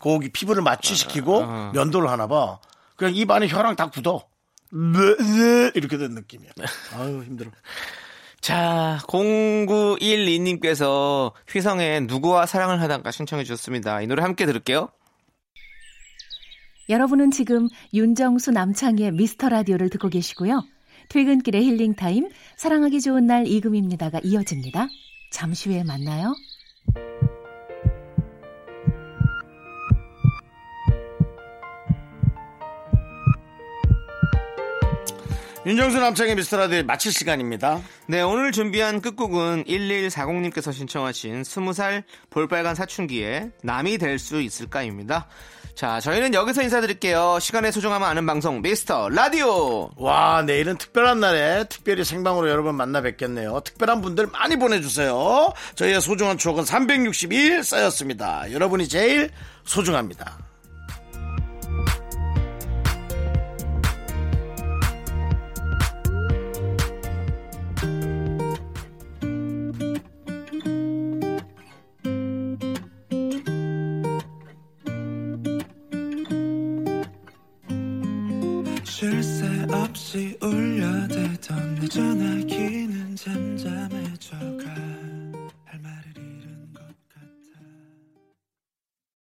거기 피부를 마취시키고 어. 면도를 하나 봐. 그냥 입 안에 혈랑 다 굳어. 이렇게 된 느낌이야. 아유 힘들어. 자, 0912님께서 휘성의 누구와 사랑을 하다가 신청해 주셨습니다. 이 노래 함께 들을게요. 여러분은 지금 윤정수 남창희의 미스터 라디오를 듣고 계시고요. 퇴근길의 힐링 타임, 사랑하기 좋은 날 이금입니다가 이어집니다. 잠시 후에 만나요. 윤정수 남창의 미스터라디오 마칠 시간입니다. 네, 오늘 준비한 끝곡은 1140님께서 신청하신 20살 볼빨간 사춘기의 남이 될 수 있을까입니다. 자, 저희는 여기서 인사드릴게요. 시간의 소중함을 아는 방송 미스터 라디오. 와, 내일은 특별한 날에 특별히 생방으로 여러분 만나 뵙겠네요. 특별한 분들 많이 보내주세요. 저희의 소중한 추억은 362일 쌓였습니다. 여러분이 제일 소중합니다. 쉴새없